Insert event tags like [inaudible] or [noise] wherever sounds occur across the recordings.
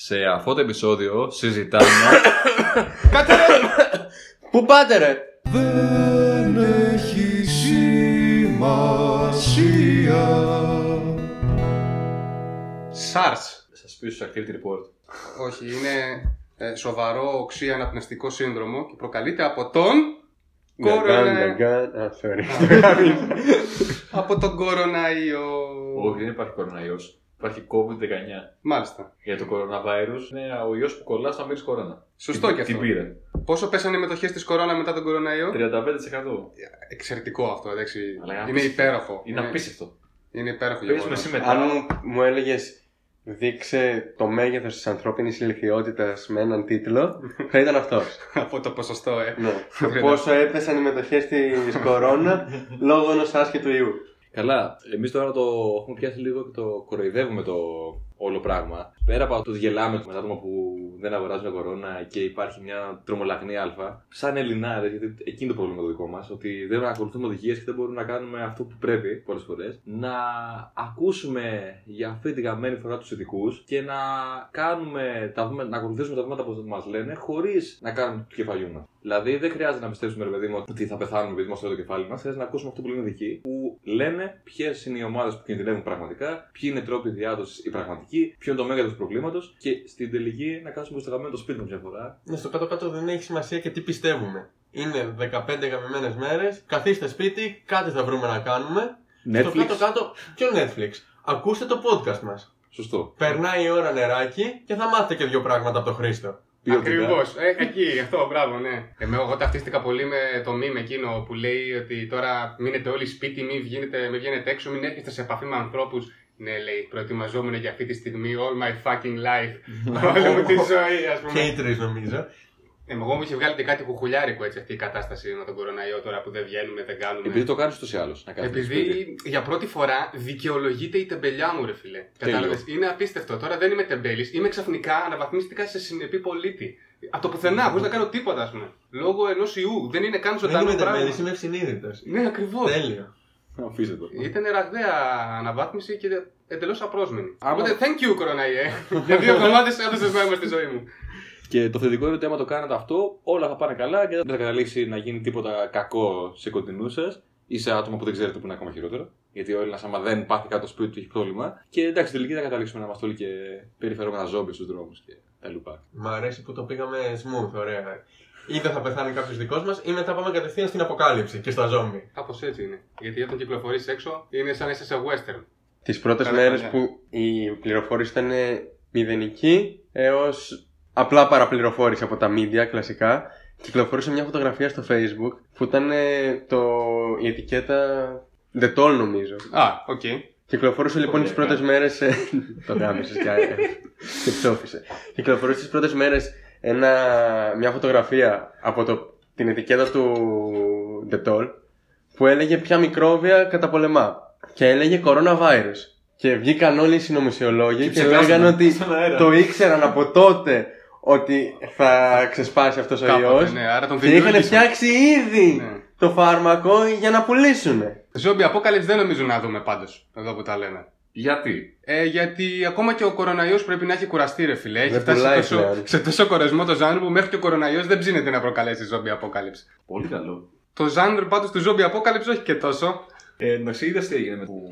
Σε αυτό το επεισόδιο συζητάμε. [coughs] Κάτσε ρε! Πού πάτε ρε! Δεν έχει σημασία SARS. Σας πει στο Activity Report. Όχι, είναι ε, σοβαρό οξύ αναπνευστικό σύνδρομο και προκαλείται από τον. Κορονα... Γκαγκάν, α, sorry. [laughs] από τον κοροναϊό. Όχι, δεν υπάρχει κοροναϊός. Υπάρχει COVID-19. Μάλιστα. Για το coronavirus είναι ο ιό που κολλάς στα μύρι κορώνα. Σωστό Την- και αυτό. Την πήρε. Πόσο πέσανε οι μετοχές της κορώνα μετά τον κοροναϊό; 35%. Εξαιρετικό αυτό, εντάξει. Αλλά είναι Είναι απίστευτο. υπέροχο. Είναι απίστευτο. Είναι υπέροχο Παίζουμε γεγονός. εσύ μετά. Αν μου, μου έλεγες δείξε το μέγεθος της ανθρώπινης ηλικιότητας με έναν τίτλο, [laughs] θα ήταν αυτός. Από το ποσοστό, ε. ναι. [laughs] Το πόσο έπεσαν οι μετοχές της κορώνα [laughs] λόγω ενός άσχετου ιού. Καλά, εμείς τώρα το έχουμε πιάσει λίγο και το κοροϊδεύουμε το όλο πράγμα. Πέρα από το ότι γελάμε με τα άτομα που δεν αγοράζουν κορώνα και υπάρχει μια τρομολαγνή Α, σαν Ελληνάρε, γιατί εκεί είναι το πρόβλημα το δικό μας, ότι δεν ακολουθούμε οδηγίες και δεν μπορούμε να κάνουμε αυτό που πρέπει πολλές φορές, να ακούσουμε για αυτή τη γαμμένη φορά τους ειδικούς και να, κάνουμε τα, βήμα- να ακολουθήσουμε τα βήματα που μας λένε χωρίς να κάνουμε του κεφαλιού μας. Δηλαδή δεν χρειάζεται να πιστέψουμε, ρε παιδί μου, ότι θα πεθάνουμε επειδή μα το κεφάλι μας. Χρειάζεται να ακούσουμε αυτό που λένε οι ειδικοί, που λένε ποιες είναι οι ομάδες που κινδυνεύουν πραγματικά, ποιοι είναι οι τρόποι διάδοσης οι πραγματικοί, ποιο είναι το μέγεθος του προβλήματος και στην τελική να κάτσουμε στο γαμμένο το σπίτι μας μια φορά. Ναι, στο κάτω-κάτω δεν έχει σημασία και τι πιστεύουμε. Είναι 15 γαμημένες μέρες, καθίστε σπίτι, κάτι θα βρούμε να κάνουμε. Στο Netflix. κάτω-κάτω, ποιο Netflix. Ακούστε το podcast μας. Σωστό. Περνάει η ώρα νεράκι και θα μάθετε και δύο πράγματα από τον Χρήστο. Ποιοτικά. Ακριβώς. Ε, εκεί, αυτό, μπράβο, ναι. Εμέ, εγώ ταυτίστηκα πολύ με το meme εκείνο που λέει ότι τώρα μείνετε όλοι σπίτι, μην βγαίνετε, μην βγαίνετε έξω, μην έρχεστε σε επαφή με ανθρώπους. Ναι, λέει, προετοιμαζόμουν για αυτή τη στιγμή all my fucking life. [laughs] Όλη μου τη ζωή, ας Και πούμε. οι τρει νομίζω. Ε, εγώ μου είχε βγάλει και κάτι κουκουλιάρικο έτσι αυτή η κατάσταση με τον κοροναϊό τώρα που δεν βγαίνουμε, δεν κάνουμε. Επειδή το κάνεις ούτως ή άλλως. Επειδή για πρώτη φορά δικαιολογείται η τεμπελιά μου, ρε φιλέ. Κατάλαβες; Είναι απίστευτο. Τώρα δεν είμαι τεμπέλης. Είμαι ξαφνικά αναβαθμίστηκα σε συνεπή πολίτη. Από το πουθενά, χωρίς να κάνω τίποτα, ας πούμε. Λόγω ενός ιού. Δεν είναι καν Δεν ζωντανό είμαι πράγμα. τεμπέλης, είμαι ευσυνείδητος. Ναι, ακριβώς. Τέλειο. Αφήστε το. Ήταν ραγδαία αναβάθμιση και εντελώς απρόσμενη. Άμα- Οπότε, thank you, κοροναϊέ. για δύο εβδομάδες έδωσες νόημα στη ζωή μου. Και το θετικό είναι ότι άμα το κάνετε αυτό, όλα θα πάνε καλά και δεν θα καταλήξει να γίνει τίποτα κακό σε κοντινούς σας ή σε άτομα που δεν ξέρετε που είναι ακόμα χειρότερο. Γιατί ο Έλληνας, άμα δεν πάθει κάτω στο σπίτι του, έχει πρόβλημα. Και εντάξει, τελική θα καταλήξουμε να είμαστε όλοι και περιφερόμενα ζόμπι στους δρόμους και τα λοιπά. Μ' αρέσει που το πήγαμε smooth, ωραία. Ή δεν θα πεθάνει κάποιος δικός μας, ή μετά πάμε κατευθείαν στην αποκάλυψη και στα ζόμπι. Κάπως έτσι είναι. Γιατί όταν κυκλοφορείς έξω, είναι σαν να είσαι σε western. Τις πρώτες Καλά, μέρες καλά. που η πληροφόρηση ήταν μηδενική έως απλά παραπληροφόρηση από τα media κλασικά κυκλοφορούσε μια φωτογραφία στο facebook που ήταν ε, το, η ετικέτα Dettol νομίζω. Α, οκ. Κυκλοφορούσε λοιπόν τις πρώτες μέρες ε, [laughs] το γάμησες και, ε, και ψόφησε. Κυκλοφορούσε τις πρώτες μέρες ένα, μια φωτογραφία από το, την ετικέτα του Dettol που έλεγε ποια μικρόβια καταπολεμά και έλεγε coronavirus. Και βγήκαν όλοι οι συνωμοσιολόγοι και, ψεκάζανε λέγανε ότι στον αέρα. το ήξεραν από τότε ότι θα ξεσπάσει αυτός ο Κάποτε, ιός ναι, άρα τον και είχαν δημιούργησαν. φτιάξει ήδη Ναι. το φάρμακο για να πουλήσουν. Zombie Apocalypse δεν νομίζω να δούμε πάντως. Εδώ που τα λέμε. Γιατί; Ε, γιατί ακόμα και ο κοροναϊός πρέπει να έχει κουραστεί, ρε φιλέ. Έχει Δεν φτάσει σε πουλάει τόσο, πλέον. σε τόσο κορεσμό το ζάνρ που μέχρι και ο κοροναϊός δεν ψήνεται να προκαλέσει zombie apocalypse. Πολύ καλό. Το ζάνρ πάντως του zombie apocalypse όχι και τόσο. Ε, να είδε τι έγινε με που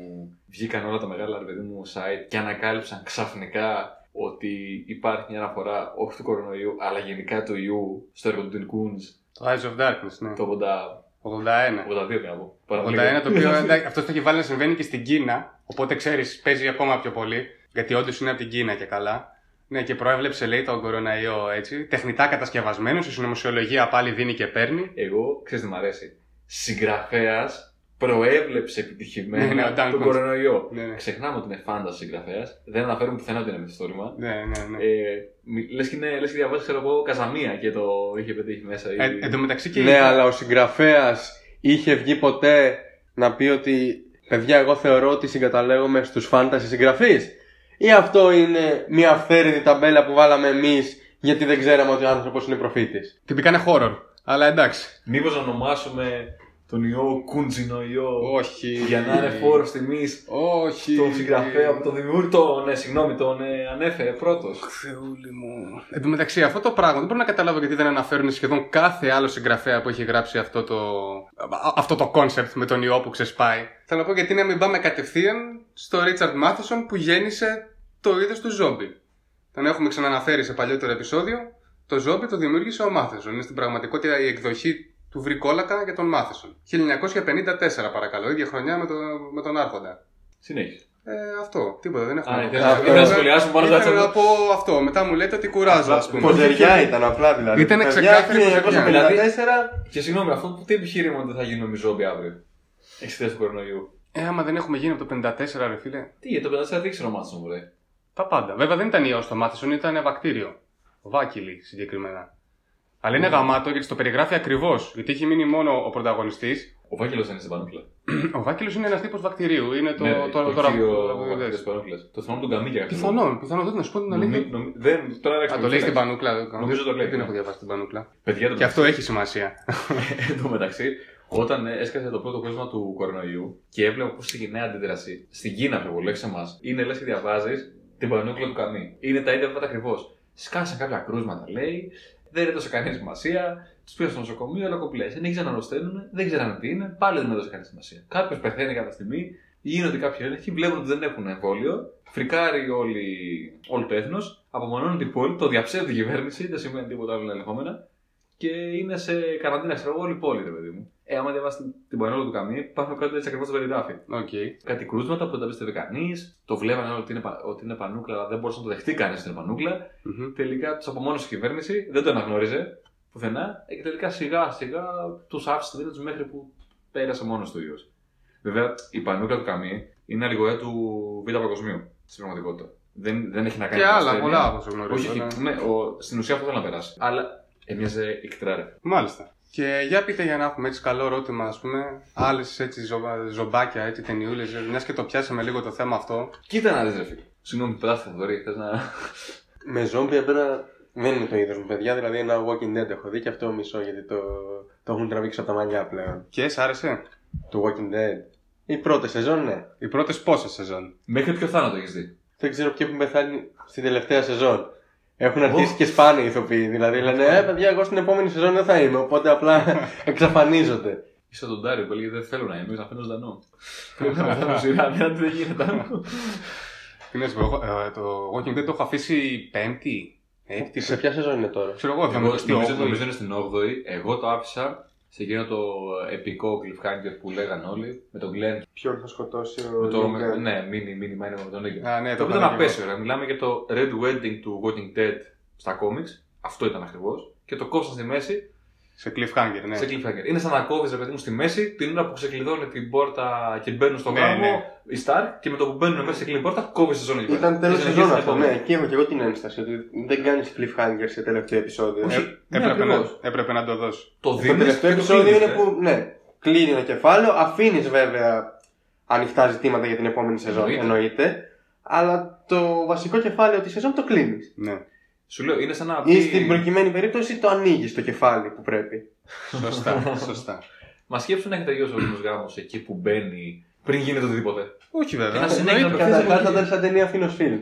βγήκαν όλα τα μεγάλα ρε παιδί μου site και ανακάλυψαν ξαφνικά ότι υπάρχει μια αναφορά όχι του κορονοϊού αλλά γενικά του ιού στο έργο του Dean Koontz Το Eyes of Darkness, ναι. το 81. 80, 82 κάπου. 81 το οποίο αυτός το έχει βάλει να συμβαίνει και στην Κίνα. Οπότε ξέρεις, παίζει ακόμα πιο πολύ. Γιατί όντως είναι από την Κίνα και καλά. Ναι, και προέβλεψε, λέει, τον κοροναϊό έτσι. Τεχνητά κατασκευασμένος, η συνωμοσιολογία πάλι δίνει και παίρνει. Εγώ, ξέρεις τι μ' αρέσει; Συγγραφέας προέβλεψε επιτυχημένα Ναι, ναι, ο Dan τον Kuntz. κορονοϊό. Ναι, ναι. Ξεχνάμε ότι είναι φάντας συγγραφέας. Δεν αναφέρουμε πουθενά ότι είναι μυθιστόρημα. Ναι, ναι, ναι. Ε, μη- λες και, είναι, λες και διαβάζεις, ξέρω εγώ, Καζαμία και το είχε πετύχει μέσα. ή- Ε, εν τω μεταξύ και. η- Ναι, αλλά ο συγγραφέας είχε βγει ποτέ να πει ότι παιδιά, εγώ θεωρώ ότι συγκαταλέγομαι στους φάντασης συγγραφείς. Ή αυτό είναι μια αυθαίρετη ταμπέλα που βάλαμε εμείς γιατί δεν ξέραμε ότι ο άνθρωπος είναι προφήτης. Την πήκανε horror. Αλλά εντάξει. Μήπως να ονομάσουμε τον ιό Κούντζινο ιό. Όχι. Για να είναι φόρος τιμής Όχι. τον συγγραφέα που τον δημιούργησε. Το, ναι, συγγνώμη, τον ε, ανέφερε πρώτος. Θεούλη μου. Εν τω μεταξύ, αυτό το πράγμα δεν μπορώ να καταλάβω γιατί δεν αναφέρουν σχεδόν κάθε άλλο συγγραφέα που έχει γράψει αυτό το, α- αυτό το concept με τον ιό που ξεσπάει. Θέλω να πω γιατί να μην πάμε κατευθείαν στο Richard Matheson που γέννησε το είδος του ζόμπι. Τον έχουμε ξαναναφέρει σε παλιότερο επεισόδιο. Το ζόμπι το δημιούργησε ο Μάθεσον. Είναι στην πραγματικότητα η εκδοχή του Βρικόλακα για τον Μάθεσον. 1954 παρακαλώ, ίδια χρονιά με, το, με τον Άρχοντα. Συνέχισε. Ε, αυτό, τίποτα, δεν έχω Α, να πω. ήθελα να- ήθελα να σχολιάσουμε πάνω Ήθελα κάτω. να πω αυτό. Μετά μου λέτε ότι κουράζω, ας πούμε. Ποδεριά ήταν απλά δηλαδή. Ήτανε Παιδιά, ξεκάθαρη 1954. Και συγγνώμη, αυτό τι επιχείρημα ότι δεν θα γίνουμε ζόμπι αύριο; Εξαιτία του κορονοϊού. Ε, άμα δεν έχουμε γίνει από το 54, ρε φίλε. Τι, για το 54 δεν ξέρω μάθημα μου λέει. Τα πάντα. Βέβαια δεν ήταν ιός το Μάθεσον, ήταν βακτήριο. Βάκυλη συγκεκριμένα. Αλλά είναι γαμάτο γιατί το περιγράφει ακριβώς. Γιατί έχει μείνει μόνο ο πρωταγωνιστής. Ο Βάγγελο δεν είναι στην πανούκλα. [clears throat] Ο Βάκυλος είναι ένας τύπος βακτηρίου. Είναι το. Ναι, το, το, το, κύριος το- Βάγγελος της πανούκλας. Το θυμάμαι τον Καμίγια. Πιθανόν, πιθανόν δεν να σου πω την αλήθεια. Νομι- νομι- Δεν, τώρα Α, έρεξα το λέει στην πανούκλα. Νομίζω το λέει. Δεν έχω διαβάσει την πανούκλα. Παιδιά, το Και αυτό έχει σημασία. [laughs] Εν τω μεταξύ, όταν ε, έσκασε το πρώτο κρούσμα του κορονοϊού και έβλεπα πώς ξεκινάει η αντίδραση στην Κίνα, πιο πολύ, όχι σε εμάς, είναι λες και διαβάζεις την πανούκλα του Καμί. Είναι τα ίδια βήματα ακριβώς. Σκάσαν κάποια κρούσματα, λέει, δεν έδωσε κανένα σημασία, τους πήγαν στο νοσοκομείο, αλλά κομπλέ. Συνέχιζαν να αρρωσταίνουν, δεν ξέραν τι είναι, πάλι δεν έδωσε κανένα σημασία. Κάποιος πεθαίνει κάποια στιγμή, γίνονται κάποιοι έλεγχοι, βλέπουν ότι δεν έχουν εμβόλιο, φρικάρει όλη, όλο το έθνος, απομονώνει την πόλη, το διαψεύδει η κυβέρνηση, δεν σημαίνει τίποτα, όλα ελεγχόμενα. Και είναι σε καραντίνα, ξέρω εγώ, όλη η πόλη, ρε παιδί μου. Ε, άμα διαβάσεις την, την πανούκλα του Καμί, υπάρχουν κάτι έτσι ακριβώς το περιγράφει. Οκ. Κάτι κρούσματα που δεν τα πίστευε κανείς, το βλέπανε όλοι ότι είναι, πα- ότι είναι πανούκλα, αλλά δεν μπορούσε να το δεχτεί κανείς ότι είναι πανούκλα. Μμμ. Τελικά τους απομόνωσε η κυβέρνηση, δεν το αναγνώριζε πουθενά ε, και τελικά σιγά σιγά τους άφησε τη δύναμη τους μέχρι που πέρασε μόνος του ιό. Βέβαια, η πανούκλα του καμί είναι αλληγορία του Β' Παγκοσμίου στην πραγματικότητα. Δεν, δεν έχει να κάνει Και με άλλα ασθένεια. πολλά όπω γνωρίζω. Όχι, αλλά- όχι. Ναι, ο, στην ουσία αυτό θέλω να περάσει. Αλλά έμοιαζε ικτράρε. Μάλιστα. Και για πείτε για να έχουμε έτσι καλό ερώτημα, ας πούμε, άλλες έτσι ζω- ζομπάκια, έτσι ταινιούλες, μιας και το πιάσαμε λίγο το θέμα αυτό. Κοίτα να δεις, ρε φίλε. Συγγνώμη, πετάστε Θοδωρή, θες να. Με ζόμπι εμένα δεν είναι το είδο μου, παιδιά. Δηλαδή ένα Walking Dead έχω δει και αυτό μισό γιατί το, το έχουν τραβήξει από τα μαλλιά πλέον. Και σ' άρεσε; Το Walking Dead. Η πρώτη σεζόν, ναι. Οι πρώτες πόσες σεζόν; Μέχρι ποιο θάνατο έχεις δει; Δεν ξέρω ποιοι έχουν πεθάνει στην τελευταία σεζόν. Έχουν αρχίσει και σπάνε οι ηθοποιοί. Δηλαδή λένε, Ε, παιδιά, εγώ στην επόμενη σεζόν δεν θα είμαι. Οπότε απλά [laughs] εξαφανίζονται. Είσαι τον Τάριο που έλεγε Δεν θέλω να είμαι, να φαίνω ζωντανό. [laughs] Πρέπει να πεθάνω [laughs] σειρά, μια δεν γίνεται άλλο. Τι να σου πω, εγώ, ε, το Walking Dead το έχω αφήσει πέμπτη, έκτη. Σε ποια σεζόν είναι τώρα; Ξέρω εγώ, Εγώ 70 νομίζω, νομίζω είναι στην 8η. Εγώ το άφησα σε εκείνο το επικό cliffhanger που λέγανε όλοι. Με τον Glenn. Ποιον θα σκοτώσει ο Με το, Negan. ναι, μήνυ, μήνυμα είναι με τον Negan. Α, ναι, Το οποίο είχα ήταν δει απέσιο. ρε. Μιλάμε για το Red Wedding του Walking Dead στα comics. Αυτό ήταν ακριβώς. Και το κόψαν στη μέση Σε cliffhanger, ναι. σε cliffhanger. Είναι σαν να κόβεις ρε παιδί μου στη μέση την ώρα που ξεκλειδώνει την πόρτα και μπαίνουν στο Ναι, γάμο ναι. οι Stark και με το που μπαίνουν μέσα σε κλείνει πόρτα κόβεις τη ζώνη. εκεί πέρα. Ήταν τέλο Και συνεχίζει σεζόν την αυτό, επόμενη. ναι. Και έχω και εγώ την ένσταση ότι δεν κάνεις cliffhanger σε τελευταίο επεισόδιο. Όχι. Ε, Ναι, έπρεπε, να, ακριβώς. έπρεπε να το δώσω. Το Το δίνεις τελευταίο επεισόδιο είναι που, ναι, κλείνει ένα κεφάλαιο, αφήνεις βέβαια ανοιχτά ζητήματα για την επόμενη σεζόν, Εννοείται. εννοείται. Αλλά το βασικό κεφάλαιο της σεζόν το κλείνεις. Ναι. Σου λέω είναι σαν να. Ή στην προκειμένη περίπτωση το ανοίγεις το κεφάλι που πρέπει. Σωστά, [laughs] σωστά. Μα σκέψου να έχει τελειώσει ο ορεινό γάμος εκεί που μπαίνει πριν γίνεται οτιδήποτε. Όχι Ένα βέβαια. συνέχεια Εννοείται. να Καταρχά θα ήταν σαν ταινία Φίνο Φιλμ.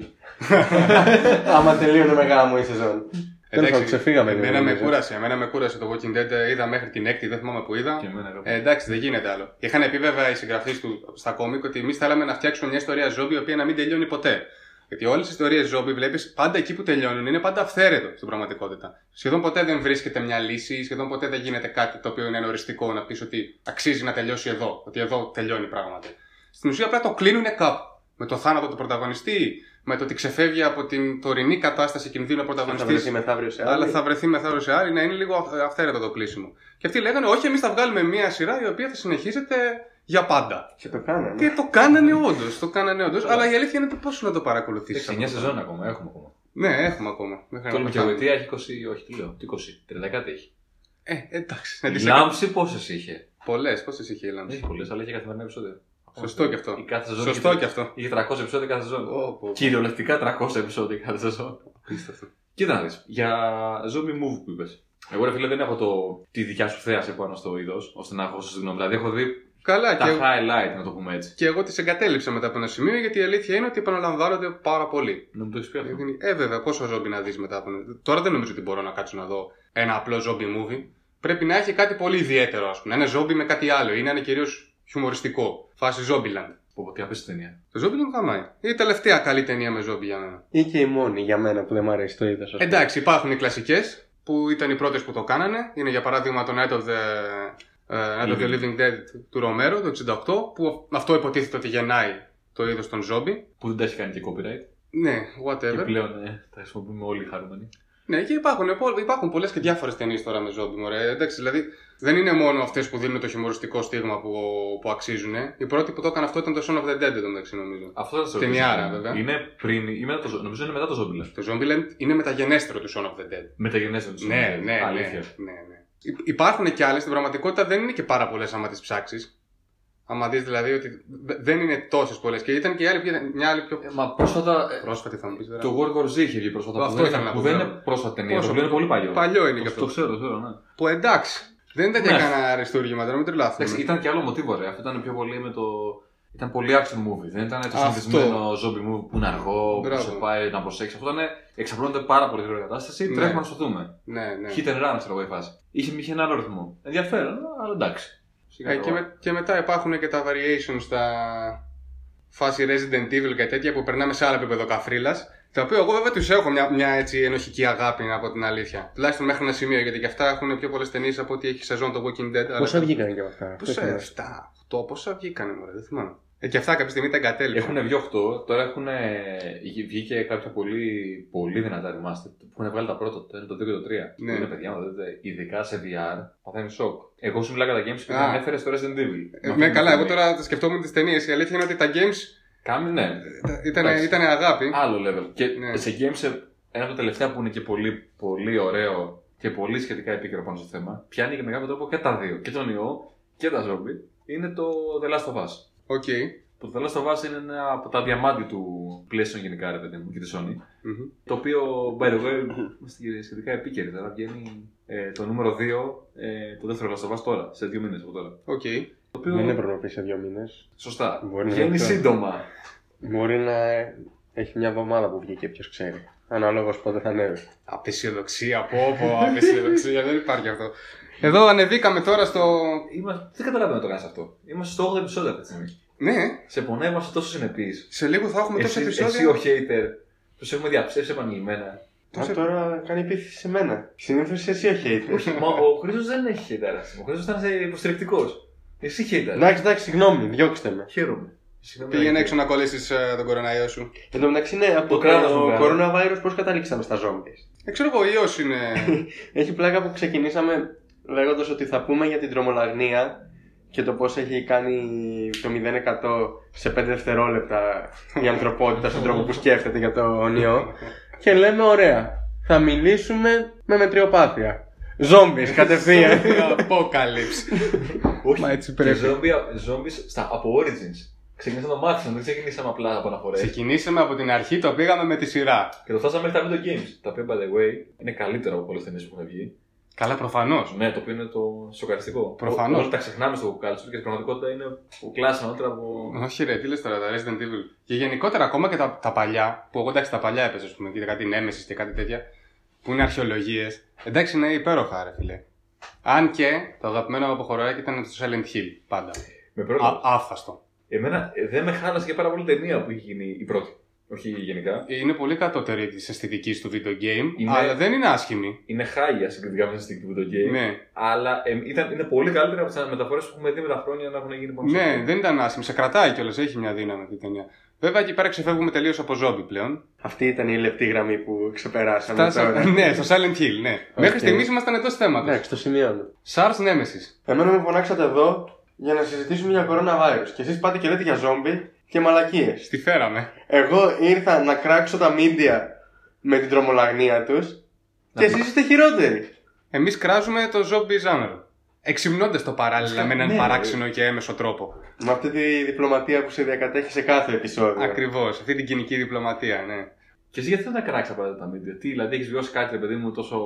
Άμα τελείωνε με γάμο η σεζόν. Τέλος πάντων, ξεφύγαμε λίγο, εμένα με νομίζω. κούρασε. Εμένα με κούρασε το Walking Dead. Είδα μέχρι την έκτη, δεν θυμάμαι που είδα. Και εμένα, ρε. Ε, εντάξει, δεν γίνεται άλλο. Είχαν πει βέβαια οι συγγραφείς του στα κόμικ ότι εμείς θέλαμε να φτιάξουμε μια ιστορία ζόμπι η οποία να μην τελειώνει ποτέ. Γιατί όλες οι ιστορίες ζόμπι βλέπεις πάντα εκεί που τελειώνουν είναι πάντα αυθαίρετο στην πραγματικότητα. Σχεδόν ποτέ δεν βρίσκεται μια λύση, σχεδόν ποτέ δεν γίνεται κάτι το οποίο είναι οριστικό να πεις ότι αξίζει να τελειώσει εδώ, ότι εδώ τελειώνει πράγματι. Στην ουσία απλά το κλείνουν κάπου. Με το θάνατο του πρωταγωνιστή, με το ότι ξεφεύγει από την τωρινή κατάσταση κινδύνου ο Θα βρεθεί πρωταγωνιστή. μεθαύριο σε Αλλά άλλη. θα βρεθεί μεθαύριο σε άλλη, να είναι λίγο αυ- αυθαίρετο το κλείσιμο. Και αυτοί λέγανε, Όχι, εμείς θα βγάλουμε μια σειρά η οποία θα συνεχίζεται για πάντα. Και το κάνανε. Και το κάνανε όντως. Το κάνανε όντως. αλλά η αλήθεια είναι το πόσο να το παρακολουθήσει. 9 σεζόν ακόμα, έχουμε ακόμα. Ναι, έχουμε ακόμα. Μέχρι Το να και πεθάνουμε. γοητεία έχει 20, όχι τι λέω, τι 20, 30 κάτι έχει. Ε, εντάξει. Να Η τις Λάμψη πόσες είχε; Πολλές, πόσες είχε η Δεν Λάμψη; έχει πολλές, αλλά είχε καθημερινά επεισόδια. Σωστό και αυτό. Η κάθε σεζόν Σωστό είχε- και αυτό. Είχε 300 επεισόδια κάθε σεζόν. Ω, πω. Κυριολεκτικά 300 επεισόδια κάθε σεζόν. Απίστευτο. Κοίτα να δεις, για zombie move που είπες. Εγώ ρε φίλε δεν έχω το, τη δικιά σου θέαση πάνω στο είδος, ώστε να έχω όσο συγγνώμη. Δηλαδή έχω δει Καλά, τα και, highlight, να το πούμε έτσι. και εγώ τις εγκατέλειψα μετά από ένα σημείο γιατί η αλήθεια είναι ότι επαναλαμβάνονται πάρα πολύ. Να μου το έχεις πει αυτό. Ε, βέβαια, πόσο ζόμπι να δεις μετά από ένα. Τώρα δεν νομίζω ότι μπορώ να κάτσω να δω ένα απλό ζόμπι movie. Πρέπει να έχει κάτι πολύ ιδιαίτερο, ας πούμε. Να είναι ζόμπι με κάτι άλλο ή να είναι κυρίως χιουμοριστικό. Φάση Zombieland. Πω, πω, Τι απέστη ταινία. Το Zombieland γαμάει. Είναι η τελευταία καλή ταινία με ζόμπι για μένα. Ή και η μόνη για μένα που δεν μου αρέσει το είδος. Εντάξει, υπάρχουν οι κλασικές που ήταν οι πρώτες που το κάνανε. Είναι για παράδειγμα το Night of the, ε, Night of the Living Dead του Ρομέρο το 68, που αυτό υποτίθεται ότι γεννάει το είδος των ζόμπι. Που δεν τα έχει κάνει και copyright. Ναι, Και whatever. πλέον ε, τα χρησιμοποιούμε όλοι χαρούμενοι. Ναι, και υπάρχουν, πο- υπάρχουν πολλές και διάφορες ταινίες τώρα με ζόμπι. Μωρέ. Εντάξει, δηλαδή δεν είναι μόνο αυτές που δίνουν το χιουμοριστικό στίγμα που, που αξίζουν. Η πρώτη που το έκανε αυτό ήταν το Son of the Dead, εντωμεταξύ νομίζω. Αυτό δεν σε Ταινιάρα, ρωτήσω. βέβαια. Είναι πριν, ή μετά το, νομίζω είναι μετά το Zombieland. Το Zombieland είναι μεταγενέστερο του Son of the Dead. Μεταγενέστερο του Ναι, Zombieland. ναι, Αλήθεια. ναι, ναι, ναι. Υ- Υπάρχουν και άλλε, στην πραγματικότητα δεν είναι και πάρα πολλές άμα τις ψάξεις. Άμα δεις δηλαδή ότι δε- δεν είναι τόσες πολλές. Και ήταν και η άλλη, πιο- μια άλλη πιο Ε, Μα πρόσφατα. ε, πρόσφατη, θα μου πεις βέβαια. Το World War Z είχε βγει πρόσφατα. Αυτό που δεν, ήθελα να που πω δεν τώρα. είναι πρόσφατη ταινία. Πόσο- Το οποίο είναι πολύ παλιό. Παλιό είναι Το- και Το αυτό. ξέρω, το ξέρω, ναι. Που εντάξει, δεν ήταν και Ναι. κανένα αριστούργημα τώρα, μην τρελάθουμε. Εντάξει, ήταν και άλλο μοτίβο, ρε. Αυτό ήταν πιο πολύ με το. Ήταν πολύ action movie. Δεν ήταν το Αυτό. συνηθισμένο zombie movie που είναι αργό, που Μπράβο. σε πάει να προσέξει. Αυτό ήταν. Εξαπλώνεται πάρα πολύ γρήγορα η κατάσταση. Ναι. Τρέχουμε να σωθούμε. Ναι, ναι. Hit and run, ξέρω εγώ η φάση. Είχε, είχε ένα άλλο ρυθμό. Ενδιαφέρον, αλλά εντάξει. Σιγά Ε, και, τώρα. με- και μετά υπάρχουν και τα variations στα φάση Resident Evil και τέτοια που περνάμε σε άλλο επίπεδο καφρίλας. Τα οποία εγώ βέβαια τους έχω μια, μια έτσι ενοχική αγάπη από την αλήθεια. Τουλάχιστον μέχρι ένα σημείο γιατί και αυτά έχουν πιο πολλές ταινίες από ό,τι έχει σεζόν το Walking Dead. αλλά- Πόσα βγήκαν και από αυτά; Πόσα, Αυτό 7, 8, πόσα βγήκανε, μωρέ, δεν θυμάμαι. Ε, και αυτά κάποια στιγμή τα εγκατέλειψαν. Έχουν βγει 8, τώρα έχουν βγήκε κάποια πολύ, πολύ δυνατά remastered που έχουν βγάλει τα πρώτα, το 1, το 2 και το 3. Ναι. Είναι παιδιά, μου δείτε, ειδικά σε VR, παθαίνει σοκ. Εγώ σου μιλάω για τα games και Α. δεν ανέφερες το Resident Evil. Ε, ναι, καλά, εγώ τώρα σκεφτόμουν τις ταινίες. Η αλήθεια είναι ότι τα games Καμί, ναι. ήταν, Εντάξει. ήταν αγάπη. Άλλο level. Και Ναι. σε games, σε- ένα από τα τελευταία που είναι και πολύ, πολύ ωραίο και πολύ σχετικά επίκαιρο πάνω στο θέμα, πιάνει και με κάποιο τρόπο και τα δύο. Και τον ιό και τα zombie. Είναι το The Last of Us. Ok. Το The Last of Us είναι ένα από τα διαμάντια του PlayStation γενικά, ρε παιδί μου, και της Sony. Μμμ. Το οποίο, by the way, είμαστε και σχετικά επίκαιροι. Τώρα βγαίνει ε, το νούμερο 2, ε, το δεύτερο Last of Us τώρα, σε δύο μήνες από τώρα. Οκ. Το οποίο. Δεν είναι προνοπή σε δύο μήνες. Σωστά. Μπορεί να Βγαίνει είναι αυτό. σύντομα. Μπορεί να έχει μια εβδομάδα που βγήκε, ποιος ξέρει. Αναλόγως πότε θα ανέβει. Απαισιοδοξία, πω πω, απαισιοδοξία, δεν υπάρχει αυτό. Εδώ ανεβήκαμε τώρα στο. Είμαστε... Δεν καταλαβαίνω να το κάνει αυτό. Είμαστε στο 8ο επεισόδιο αυτή τη στιγμή. Ναι, Σε πονάει, είμαστε τόσο συνεπείς. σε λίγο θα έχουμε τόσα Εσύ, επεισόδια. εσύ ο hater, τους έχουμε διαψεύσει επανειλημμένα. Α, τώρα κάνει επίθεση σε μένα. Συνήθως εσύ ο hater. Όχι, μα ο Χρήστος δεν έχει hater. Ο Χρήστος ήταν υποστηρικτικός. Εσύ hater. Εντάξει, εντάξει, συγγνώμη, διώξτε με. Χαίρομαι. Συγγνώμη, Πήγαινε δεν έξω να κολλήσεις τον κοροναϊό σου. Εν τω μεταξύ, ναι, από Το το, κράτος μου το βγάλε. coronavirus πώς καταλήξαμε στα zombies. Ε, ξέρω εγώ, ο ιός είναι. [laughs] Έχει πλάκα που ξεκινήσαμε λέγοντας ότι θα πούμε για την τρομολαγνία και το πώς έχει κάνει το 0% σε 5 δευτερόλεπτα η ανθρωπότητα στον τρόπο που σκέφτεται για το ιό. και λέμε, ωραία, θα μιλήσουμε με μετριοπάθεια. Zombies, κατευθείαν. Apocalypse. Όχι, Μα έτσι και πρέπει. zombies, zombies στα, από Origins. Ξεκινήσαμε να το μάθησαμε, δεν ξεκινήσαμε απλά από αναφορές. Ξεκινήσαμε από την αρχή, το πήγαμε με τη σειρά. Και το φτάσαμε μέχρι τα video games. Τα οποία, by the way, είναι καλύτερα από πολλές ταινίες που έχουν βγει. Καλά, προφανώς. Ναι, το οποίο είναι το σοκαριστικό. Προφανώς. Ό- Όλοι τα ξεχνάμε στο culture και στην πραγματικότητα είναι που κλάσαν νωρίτερα από. Όχι, ρε, τι λες τώρα, τα Resident Evil. Και γενικότερα ακόμα και τα, τα παλιά, που εγώ εντάξει τα παλιά έπαιζα, ας πούμε, και κάτι Nemesis και κάτι τέτοια, που είναι αρχαιολογίες. Εντάξει, είναι υπέροχα, ρε φίλε. Αν και το αγαπημένο μου από χωράκι ήταν στο Silent Hill, πάντα. Με πρόβλημα. Α, άφαστο. Εμένα ε, δεν με χάλασε και πάρα πολύ ταινία που είχε γίνει η πρώτη. Όχι γενικά. Είναι πολύ κατώτερη τη αισθητική του video game, Είναι- αλλά δεν είναι άσχημη. Είναι χάγια συγκριτικά με την στιγμή του video game. Ναι, Αλλά ε, ήταν, είναι πολύ καλύτερα από τις μεταφορέ που έχουμε δει με τα χρόνια να έχουν γίνει πάνω στο ναι, film. δεν ήταν άσχημη. Σε κρατάει κιόλας, έχει μια δύναμη αυτή η ταινία. Βέβαια εκεί πέρα ξεφεύγουμε τελείως από ζόμπι πλέον. Αυτή ήταν η λεπτή γραμμή που ξεπεράσαμε Φτάσα... τώρα. [laughs] ναι, στο Silent Hill, ναι. Μέχρι στιγμής ήμασταν εντός θέματος. Εντάξει, το σημειώνω. SARS Nemesis. Εμένα με φωνάξατε εδώ για να συζητήσουμε για coronavirus. Και εσείς πάτε και λέτε για ζόμπι και μαλακίες. Στη φέραμε. Εγώ ήρθα να κράξω τα μίντια με την τρομολαγνία τους και εσείς είστε χειρότεροι. Εμείς κράζουμε το zombie genre. Εξυμνώντας το παράλληλα με έναν Ναι, παράξενο και έμεσο τρόπο. Με αυτή τη διπλωματία που σε διακατέχει σε κάθε επεισόδιο. Ακριβώς. Αυτή την κοινική διπλωματία, ναι. Και εσύ γιατί δεν τα κράξει απαραίτητα τα media. Τι, δηλαδή έχεις βιώσει κάτι, ρε παιδί μου, τόσο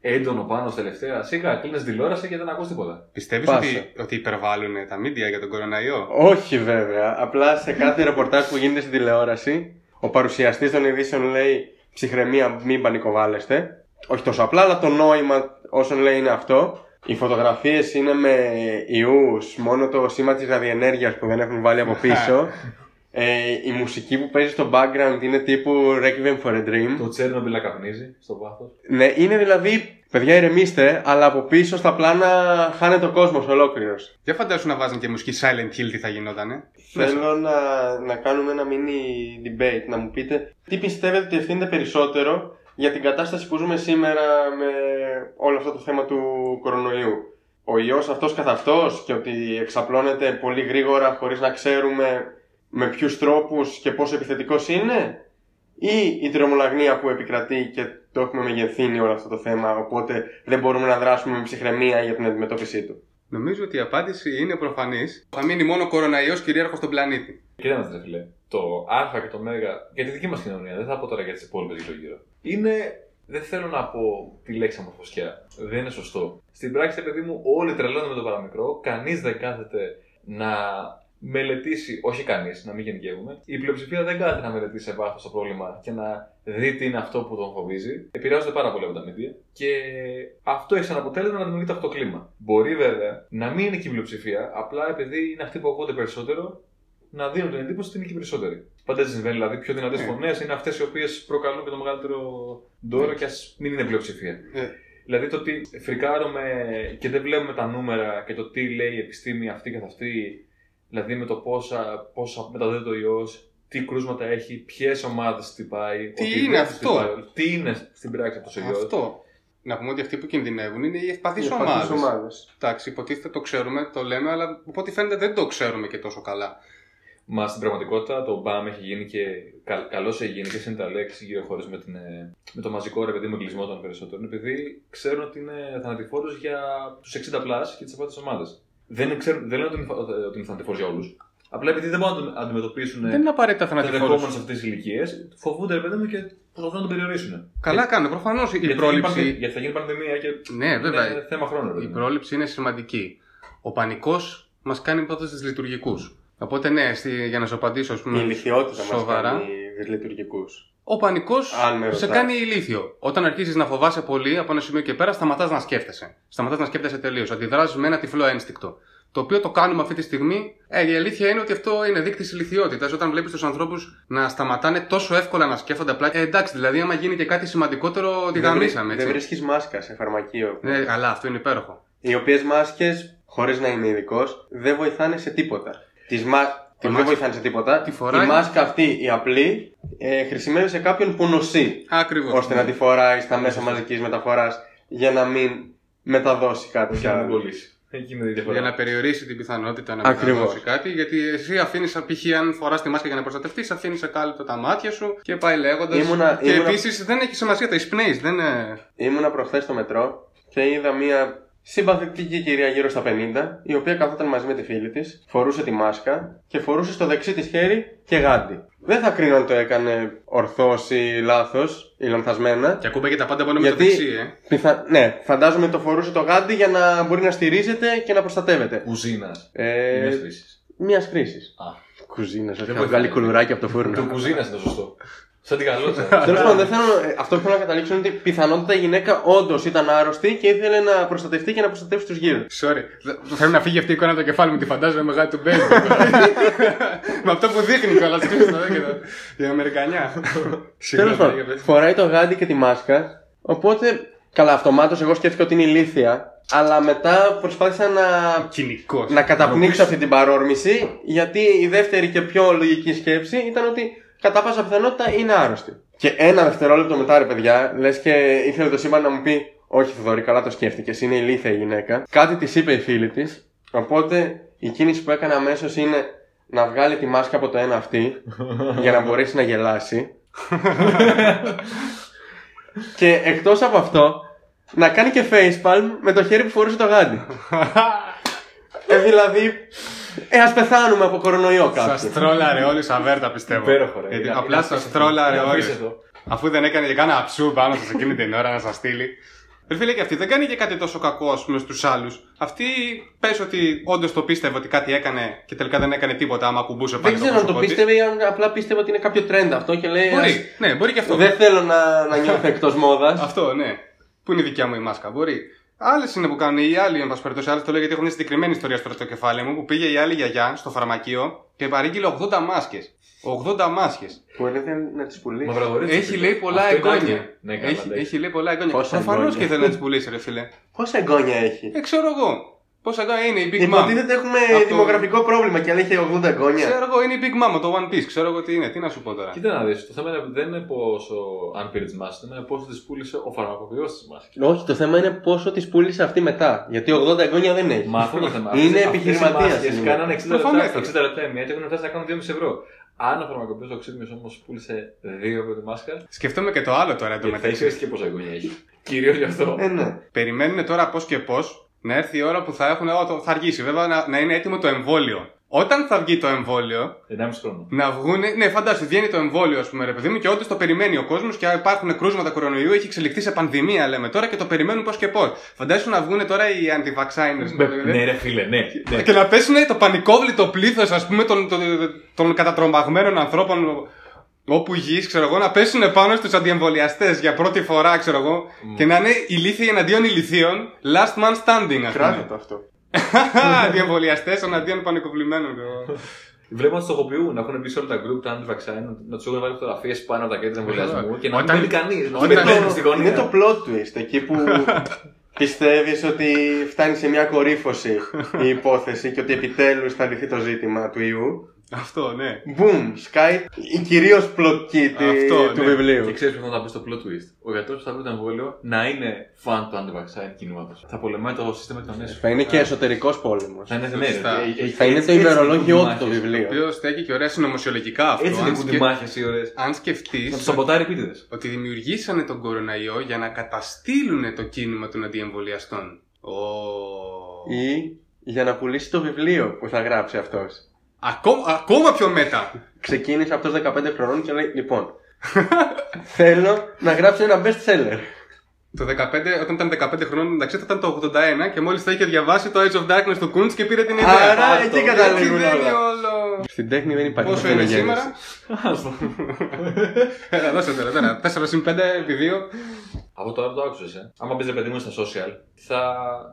έντονο πάνω στα τελευταία. Σίγα, κλείνεις τηλεόραση και δεν ακούς τίποτα. Πιστεύεις Πάσα. ότι, ότι υπερβάλλουν τα μίντια για τον κοροναϊό; Όχι βέβαια. Απλά σε κάθε ρεπορτάζ που γίνεται στην τηλεόραση, ο παρουσιαστής των ειδήσεων λέει ψυχραιμία, μην πανικοβάλλεστε. Όχι τόσο απλά, αλλά το νόημα όσων λέει είναι αυτό. Οι φωτογραφίες είναι με ιούς, μόνο το σήμα της ραδιενέργειας που δεν έχουν βάλει από [laughs] πίσω. Ε, η μουσική που παίζει στο background είναι τύπου Requiem for a Dream. Το Τσέρνομπιλ να καπνίζει στο βάθος. Ναι, είναι δηλαδή, παιδιά ηρεμήστε, αλλά από πίσω στα πλάνα χάνεται ο κόσμος ολόκληρος. Δεν φαντάσου να βάζουν και μουσική Silent Hill τι θα γινότανε. Θέλω να, να κάνουμε ένα mini debate, να μου πείτε τι πιστεύετε ότι ευθύνεται περισσότερο για την κατάσταση που ζούμε σήμερα με όλο αυτό το θέμα του κορονοϊού; Ο ιός αυτός καθ' αυτός και ότι εξαπλώνεται πολύ γρήγορα χωρίς να ξέρουμε με ποιους τρόπους και πόσο επιθετικός είναι ή η τρομολαγνία που επικρατεί και το έχουμε μεγεθύνει όλο αυτό το θέμα οπότε δεν μπορούμε να δράσουμε με ψυχραιμία για την αντιμετώπιση του. Νομίζω ότι η απάντηση είναι προφανής. Θα μείνει μόνο ο κοροναϊός κυρίαρχος στον πλανήτη. Κοίτα μας ρε φίλε. Το Α και το Μ για τη δική μας κοινωνία, δεν θα πω τώρα για τις υπόλοιπες γύρω-γύρω. Είναι. Δεν θέλω να πω τη λέξη αμορφωσιά. Δεν είναι σωστό. Στην πράξη, παιδί μου, όλοι τρελαίνονται με το παραμικρό. Κανείς δεν κάθεται να μελετήσει, όχι κανείς, να μην γενικεύουμε. Η πλειοψηφία δεν κάθεται να μελετήσει σε βάθος το πρόβλημα και να δει τι είναι αυτό που τον φοβίζει. Επηρεάζονται πάρα πολύ από τα media και αυτό έχει σαν αποτέλεσμα να δημιουργείται αυτό το κλίμα. Μπορεί βέβαια να μην είναι και η πλειοψηφία, απλά επειδή είναι αυτοί που ακούγονται περισσότερο, να δίνουν την εντύπωση ότι είναι και οι περισσότεροι. Πάντα έτσι συμβαίνει. Δηλαδή, πιο δυνατές Ναι. φωνές είναι αυτές οι οποίες προκαλούν και το μεγαλύτερο ντόρο και ας μην είναι πλειοψηφία. Ε, Δηλαδή το ότι φρικάρουμε και δεν βλέπουμε τα νούμερα και το τι λέει η επιστήμη αυτή καθ' αυτή, δηλαδή με το πόσα, πόσα μεταδίδεται ο ιός, τι κρούσματα έχει, ποιες ομάδες χτυπάει, Τι ότι είναι δεν αυτό; χτυπάει, τι είναι στην πράξη αυτός ο ιός. αυτό. Να πούμε ότι αυτοί που κινδυνεύουν είναι οι ευπαθείς Οι ευπαθείς ομάδες. ομάδες. Εντάξει, υποτίθεται το ξέρουμε, το λέμε, αλλά από ό,τι φαίνεται δεν το ξέρουμε και τόσο καλά. Μα στην πραγματικότητα το BAM έχει γίνει και κα, καλώ έχει γίνει και συνταλέξει γύρω χώρες με, την, ε, με το μαζικό ρε παιδί μου εγκλισμό των περισσότερων, επειδή ξέρουν ότι είναι θανατηφόρος για τους 60 plus και τις απάτε ομάδες. Δεν, ξέρουν, δεν λένε ότι είναι, φα- ότι είναι θανατηφόρο για όλους. Απλά επειδή δεν μπορούν να αντιμετωπίσουν Δεν είναι απαραίτητα τα δεχόμενα θανατηφόρο. σε αυτές τις ηλικίες, φοβούνται ρε παιδί μου και προσπαθούν να τον περιορίσουν. Καλά κάνουν, προφανώς η Γιατί θα γίνει πρόληψη. πανδε- Γιατί θα γίνει πανδημία και Ναι, βέβαια. είναι θέμα χρόνου. ρε παιδί Η μου. πρόληψη είναι σημαντική. Ο πανικός μας κάνει πρώτα στι λειτουργικούς. Οπότε, ναι, στη, για να σου απαντήσω, ας Η πούμε. ηλικιότητα μας Σοβαρά. κάνει λειτουργικούς. Ο πανικός Αν με σε ρωτάς. κάνει ηλίθιο. Όταν αρχίζει να φοβάσαι πολύ από ένα σημείο και πέρα, σταματάς να σκέφτεσαι. Σταματάς να σκέφτεσαι τελείως. Αντιδράζει με ένα τυφλό ένστικτο. Το οποίο το κάνουμε αυτή τη στιγμή. Ε, η αλήθεια είναι ότι αυτό είναι δείκτη ηλικιότητας. Όταν βλέπεις τους ανθρώπους να σταματάνε τόσο εύκολα να σκέφτονται απλά. Ε, εντάξει, δηλαδή, άμα γίνει και κάτι σημαντικότερο, τη γαμίσαμε, Δεν έτσι. βρίσκεις μάσκα σε φαρμακείο. Ναι, καλά, αυτό είναι υπέροχο. Οι οποίες μάσκες, χωρίς να είμαι ειδικός, δεν βοηθάνε σε τίποτα. Τις μα... δεν μάσκα- βοηθάνε σε τίποτα. τη φοράει- Η μάσκα αυτή, η απλή, ε, χρησιμεύει σε κάποιον που νοσεί. Ακριβώς. ώστε να τη φοράεις στα μέσα μαζικής μεταφοράς για να μην μεταδώσει κάτι κι Για να μην άλλο. κολλήσει. Εκεί είναι η διαφορά. Για να περιορίσει την πιθανότητα να Ακριβώς. μεταδώσει κάτι. Γιατί εσύ αφήνεις, π.χ. αν φοράς τη μάσκα για να προστατευτείς, αφήνεις ακάλυπτα τα μάτια σου και πάει λέγοντας. Ήμουνα- Και ήμουνα- επίσης δεν έχει σημασία, τα εισπνέεις. Δεν είναι. Ήμουνα προχθές στο μετρό και είδα μία συμπαθητική κυρία γύρω στα 50, η οποία καθόταν μαζί με τη φίλη της, φορούσε τη μάσκα και φορούσε στο δεξί της χέρι και γάντι. Δεν θα κρίνω αν το έκανε ορθώς ή λάθος ή λανθασμένα. Και ακούμπαγε τα πάντα μόνο με Γιατί- το δεξί, ε. Πιθα... Ναι, φαντάζομαι το φορούσε το γάντι για να μπορεί να στηρίζεται και να προστατεύεται. Κουζίνας. Ε, Μιας χρήσης. Μιας χρήσης. Α. Κουζίνας, όχι. Θα βοηθάει. βγάλει κουλουράκι από το Το φούρνο. κουζίνας είναι το σωστό. Σαν την καλότσα. Τέλος πάντων, δεν θέλω, ε, αυτό που θέλω να καταλήξω είναι ότι πιθανότατα η γυναίκα όντως ήταν άρρωστη και ήθελε να προστατευτεί και να προστατεύσει τους γύρω. Sorry. Δε- Θέλω να φύγει αυτή η εικόνα από το κεφάλι μου, τη φαντάζομαι μεγάλη του μπέιμπι. [laughs] Με αυτό που δείχνει κιόλας. Η Αμερικανιά. Τέλος Συγγνώμη, πάντων, για πες. φοράει το γάντι και τη μάσκα. Οπότε, καλά, αυτομάτως εγώ σκέφτηκα ότι είναι ηλίθια. Αλλά μετά προσπάθησα να, Κοινικός. να καταπνίξω αυτή την παρόρμηση. Γιατί η δεύτερη και πιο λογική σκέψη ήταν ότι κατά πάσα πιθανότητα είναι άρρωστη. Και ένα δευτερόλεπτο μετά, ρε παιδιά, λες και ήθελε το σύμπαν να μου πει: Όχι, Θοδωρή, καλά το σκέφτηκες. Είναι ηλίθια η γυναίκα. Κάτι της είπε η φίλη της. Οπότε η κίνηση που έκανε αμέσως είναι να βγάλει τη μάσκα από το ένα αυτή [laughs] για να μπορέσει να γελάσει. [laughs] και εκτός από αυτό, να κάνει και facepalm με το χέρι που φορούσε το γάντι. [laughs] ε, δηλαδή, ε, ας πεθάνουμε από κορονοϊό Σας κάποιοι. τρόλαρε όλοι αβέρτα πιστεύω. Υπέροχο, ρε. Γιατί Είναι- απλά είναι σας απίστευτο. τρόλαρε Είναι όλοι. απίστευτο. Αφού δεν έκανε και κάνα αψού πάνω σας εκείνη την ώρα να σας στείλει. Ρε φίλε και αυτή δεν κάνει και κάτι τόσο κακό, ας πούμε, στους άλλους. Αυτή πες ότι όντως το πίστευε ότι κάτι έκανε και τελικά δεν έκανε τίποτα άμα κουμπούσε Δεν πάλι ξέρω αν το πρόσωπό της. πίστευε ή αν απλά πίστευε ότι είναι κάποιο trend αυτό και λέει. Μπορεί, «Ας- ναι, μπορεί και αυτό. Δεν θέλω να, να νιώθω [laughs] εκτός μόδας. Αυτό, ναι. Πού είναι η δικιά μου η μάσκα, μπορεί. Άλλες είναι που κάνουν οι άλλοι, εν πάση περιπτώσει. Άλλες το λέω γιατί έχω μια συγκεκριμένη ιστορία στο το κεφάλι μου που πήγε η άλλη γιαγιά στο φαρμακείο και παρήγγειλε 80 μάσκες. 80 μάσκες. Που έλεγε να τις πουλήσει. Μαυραγορίτσα. Έχει λέει πολλά Αυτό είναι εγγόνια. άκρη. Ναι, καλά, έχει, εντάξει. έχει λέει πολλά εγγόνια. Πόσα Προφανώς εγγόνια. και θέλει να τις πουλήσει, ρε φίλε. Πόσα εγγόνια έχει; Ε, ξέρω εγώ. Πόσα εγγόνια είναι η Big Mom; Υποτίθεται έχουμε Αυτό- δημογραφικό πρόβλημα και αν έχει 80 εγγόνια. Ξέρω εγώ, είναι η Big Mama, το One Piece. Ξέρω εγώ τι είναι. Τι να σου πω τώρα. Κοίτα να δεις, το θέμα είναι, δεν είναι πόσο αν πήρες τι μάσκε, το θέμα είναι πόσο τις πούλησε ο φαρμακοποιός της μάσκε. Όχι, το θέμα είναι πόσο τη πούλησε αυτή μετά. Γιατί 80 εγγόνια δεν έχει. Μα αυτό το θέμα. [laughs] Είναι Αυτές οι επιχειρηματίας μάσκες είναι. Κάνανε 60 Προφανέστατα. λεπτά, 60 λεπτά η μία και έχουν φτάσει να κάνουν 2,5 ευρώ. Αν ο φαρμακοποιός ο ξύπνιος όμως πούλησε 2 ευρώ τη μάσκα, Σκεφτούμε και το άλλο τώρα γιατί θα εντωμεταξύ. ξέρεις και πόσα εγγόνια έχει. Κυρίως γι' αυτό. Ε, ναι. Περιμένουν τώρα πώς και πώς να έρθει η ώρα που θα έχουν. Ό, το- θα αργήσει βέβαια να, να είναι έτοιμο το εμβόλιο. Όταν θα βγει το εμβόλιο, 1,5 χρόνο. να βγουν. Ναι, φαντάσου, βγαίνει το εμβόλιο, ας πούμε, ρε παιδί μου, και όντως το περιμένει ο κόσμος και υπάρχουν κρούσματα κορονοϊού, έχει εξελιχθεί σε πανδημία, λέμε τώρα και το περιμένουν πώς και πώς. Φαντάσου να βγουν τώρα οι anti-vaxxiners. Ναι, ρε φίλε, ναι. ναι. Και να πέσουν το πανικόβλητο πλήθος, ας πούμε, των, των, των κατατρομπαγμένων ανθρώπων όπου γης, ξέρω εγώ, να πέσουν πάνω στους αντιεμβολιαστές για πρώτη φορά, ξέρω εγώ, και να είναι ηλίθιοι εναντίον ηλιθίων, last man standing, ας Κράτα πούμε. το αυτό. [laughs] Αντιεμβολιαστές εναντίον πανικοβλημένων. ξέρω εγώ. Βλέπω να τους στοχοποιούν, να έχουν πει σε όλα τα group τα anti-vaccine, να τους έχουν βάλει φωτογραφίες πάνω από τα κέντρα εμβολιασμού και να μην Όταν- μπαίνει κανείς. Να όταν- μην μπαίνει στη Είναι γωνία. το plot twist εκεί που [laughs] πιστεύεις ότι φτάνει σε μια κορύφωση η υπόθεση και ότι επιτέλους θα λυθεί το ζήτημα του ιού. Αυτό, ναι. Boom! Sky η κυρίως πλοκή τη- Αυτό, του ναι. βιβλίου. Και ξέρεις ποιο θα πει στο plot twist; Ο γιατρός που θα βρει το εμβόλιο να είναι φαν του anti-vaccine κινήματος. Θα πολεμάει το σύστημα των έσω. Θα είναι και εσωτερικός πόλεμος. Θα είναι ναι, Σωστά. ρε, ε, ε, Θα είναι έτσι- το έτσι ημερολόγιο νικούν του το τη μάχες. Το βιβλίο. οποίο στέκει και ωραία συνωμοσιολογικά αυτό. Έτσι αν, νικούν τη σκε- μάχες οι ώρε. αν σκεφτείς Να τους σαμποτάρει επίτηδες. ότι δημιουργήσανε τον κοροναϊό για να καταστήλουν το κίνημα των αντιεμβολιαστών. Ω. Ή για να πουλήσει το βιβλίο που θα γράψει αυτός. Ακόμα, ακόμα πιο μέτα. Ξεκίνησε από 15 χρονών και λέει: Λοιπόν, [laughs] θέλω να γράψω ένα best seller. Το 15, όταν ήταν 15 χρόνων, εντάξει, θα ήταν το 81 και μόλις θα είχε διαβάσει το Age of Darkness του Kuntz και πήρε την ιδέα. Άρα πάρ' εκεί το. καταλήγουν Έτσι δεν είναι όλα. όλο. Στην τέχνη δεν υπάρχει Πόσο είναι παθογέννηση. σήμερα; [laughs] Έλα, δώσε τώρα, τώρα. 4 συν 5 επί 2. Από τώρα το άκουσες. Ε. Άμα μπει ρε παιδί μου στα social, θα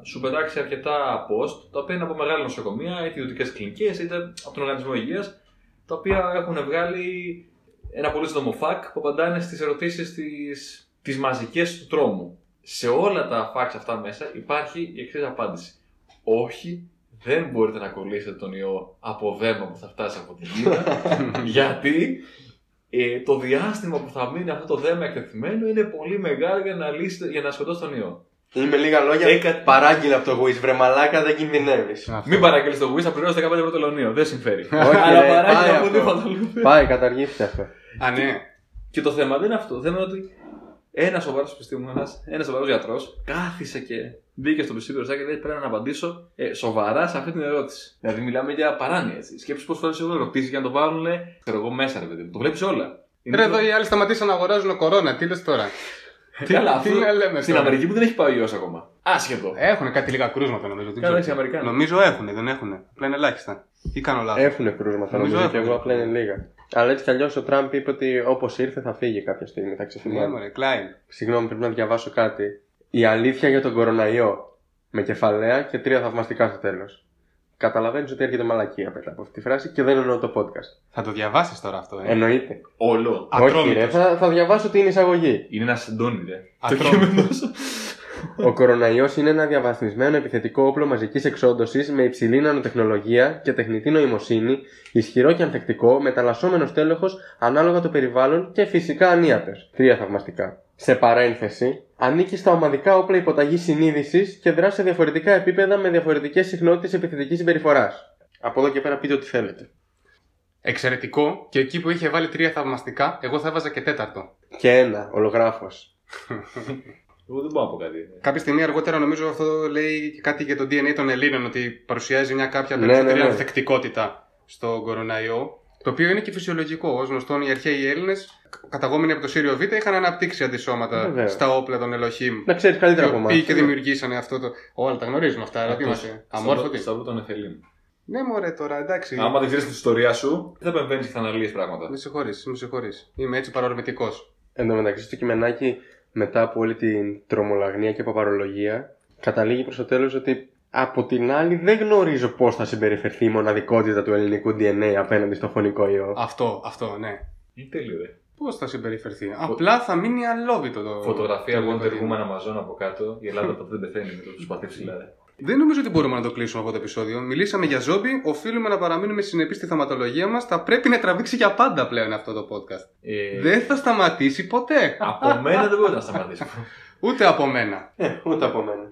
σου πετάξει αρκετά post τα οποία είναι από μεγάλα νοσοκομεία, είτε ιδιωτικές κλινικές, είτε από τον Οργανισμό Υγείας, τα οποία έχουν βγάλει ένα πολύ σύντομο fact που απαντάνε στις ερωτήσεις τις, τις μαζικές του τρόμου. Σε όλα τα facts αυτά μέσα υπάρχει η εξής απάντηση. Όχι, δεν μπορείτε να κολλήσετε τον ιό από δέμα που θα φτάσει από την Κίνα, [laughs] γιατί ε, το διάστημα που θα μείνει αυτό το δέμα εκτεθειμένο είναι πολύ μεγάλο για να, λύσετε, για να σκοτώσει τον ιό. Ή με λίγα λόγια, Έκα- παράγγειλε από το Wish. Βρε μαλάκα, δεν κινδυνεύεις. Μην παραγγείλει το Wish, θα πληρώσεις 15 ευρώ το λεωνίο. Δεν συμφέρει. [laughs] Όχι, Αλλά ρε, παράγγειλε πάει από αυτό. τίποτα άλλο. Πάει, καταργήθηκε αυτό. Α, ναι. Και το θέμα δεν είναι αυτό. Το θέμα είναι ότι ένα σοβαρός επιστήμονας, ένας σοβαρός γιατρός, κάθισε και μπήκε στο ψήφιο και λέει: Πρέπει να απαντήσω ε, σοβαρά σε αυτή την ερώτηση. Δηλαδή, μιλάμε για παράνοια έτσι. Σκέψου πόσες φορές έχουν ερωτήσει για να το βάλουν, ξέρω εγώ, μέσα, ρε παιδί μου. Το βλέπεις όλα. Είναι Ρε το- εδώ οι άλλοι σταματήσαν να αγοράζουν κορώνα. Τι λες τώρα; Ε, Καλά, τι αυτό- να λέμε Στην τώρα; Αμερική που δεν έχει πάει ο ιός ακόμα. Άσχετο. Έχουν κάτι λίγα κρούσματα νομίζω. δεν Καλά, ξέρω έχει τι. Αμερικάνοι. Νομίζω έχουν, δεν έχουν. Απλά είναι ελάχιστα. Ή κάνω λάθος. Έχουν κρούσματα Νομίζω νομίζω και έχουν. εγώ απλά είναι λίγα. Αλλά έτσι κι αλλιώς ο Τραμπ είπε ότι όπως ήρθε θα φύγει κάποια στιγμή. Θα Ναι, ξεφυλάει. μωρέ, Κλάιν. Συγγνώμη, πρέπει να διαβάσω κάτι. Η αλήθεια για τον κοροναϊό. Με κεφαλαία και τρία θαυμαστικά στο τέλος. Καταλαβαίνεις ότι έρχεται μαλακία μετά από αυτή τη φράση και δεν εννοώ το podcast. Θα το διαβάσεις τώρα αυτό, ε; Εννοείται. Όλο. Όχι, Ατρόμητος. ρε, θα, θα διαβάσω την εισαγωγή. Είναι ένα συντόνι, ρε. Το Ατρόμητος. κείμενος σου. Ο κοροναϊός είναι ένα διαβαθμισμένο επιθετικό όπλο μαζικής εξόντωσης με υψηλή νανοτεχνολογία και τεχνητή νοημοσύνη, ισχυρό και ανθεκτικό, μεταλλασσόμενο τέλεχος ανάλογα το περιβάλλον και φυσικά ανίατος. Τρία θαυμαστικά. Σε παρένθεση, ανήκει στα ομαδικά όπλα υποταγής συνείδησης και δρά σε διαφορετικά επίπεδα με διαφορετικές συχνότητες επιθετικής συμπεριφοράς. Από εδώ και πέρα πείτε ό,τι θέλετε. Εξαιρετικό. Και εκεί που είχε βάλει τρία θαυμαστικά, εγώ θα έβαζα και τέταρτο. Και ένα, ολογράφος. [laughs] Εγώ δεν μπορώ να πω κάτι. Κάποια στιγμή αργότερα νομίζω αυτό λέει και κάτι για το DNA των Ελλήνων, ότι παρουσιάζει μια κάποια Ναι, περισσότερη ναι, ναι. ανθεκτικότητα στον κοροναϊό. Το οποίο είναι και φυσιολογικό. Ω γνωστόν, οι αρχαίοι Έλληνες, καταγόμενοι από το Σύριο Β, είχαν αναπτύξει αντισώματα Βεβαίως. στα όπλα των Ελοχήμ. Να ξέρεις καλύτερα από Οι εμάς. οποίοι και δημιουργήσανε αυτό το. Όλα τα γνωρίζουμε αυτά, αλλά τι είμαστε. Αμόρφωτοι. Σταυρό των Εφελίμ. Ναι, μωρέ τώρα, εντάξει. Άμα δεν ξέρεις την ιστορία σου, δεν επεμβαίνεις και θα αναλύεις πράγματα. Με συγχωρείς, με συγχωρείς. Είμαι έτσι παρορμητικός. Εν τω μεταξύ, στο κειμενάκι, μετά από όλη την τρομολαγνία και παπαρολογία, καταλήγει προς το τέλος ότι από την άλλη δεν γνωρίζω πώς θα συμπεριφερθεί η μοναδικότητα του ελληνικού DNA απέναντι στο φωνικό ιό. Αυτό, αυτό, ναι. Είναι τέλειο, ρε; Πώς θα συμπεριφερθεί; Απλά θα μείνει αλόβητο το. Φωτογραφία το Wonder παιδί. Woman Amazon από κάτω. Η Ελλάδα τότε δεν πεθαίνει με το προσπαθεί ψηλά. ρε. Δεν νομίζω ότι μπορούμε να το κλείσουμε αυτό το επεισόδιο. Μιλήσαμε για ζόμπι, οφείλουμε να παραμείνουμε συνεπείς στη θεματολογία μας. Θα πρέπει να τραβήξει για πάντα πλέον αυτό το podcast. Ε, Δεν θα σταματήσει ποτέ. Από μένα δεν μπορεί να σταματήσει. [laughs] Ούτε από μένα. Ε, ούτε από μένα.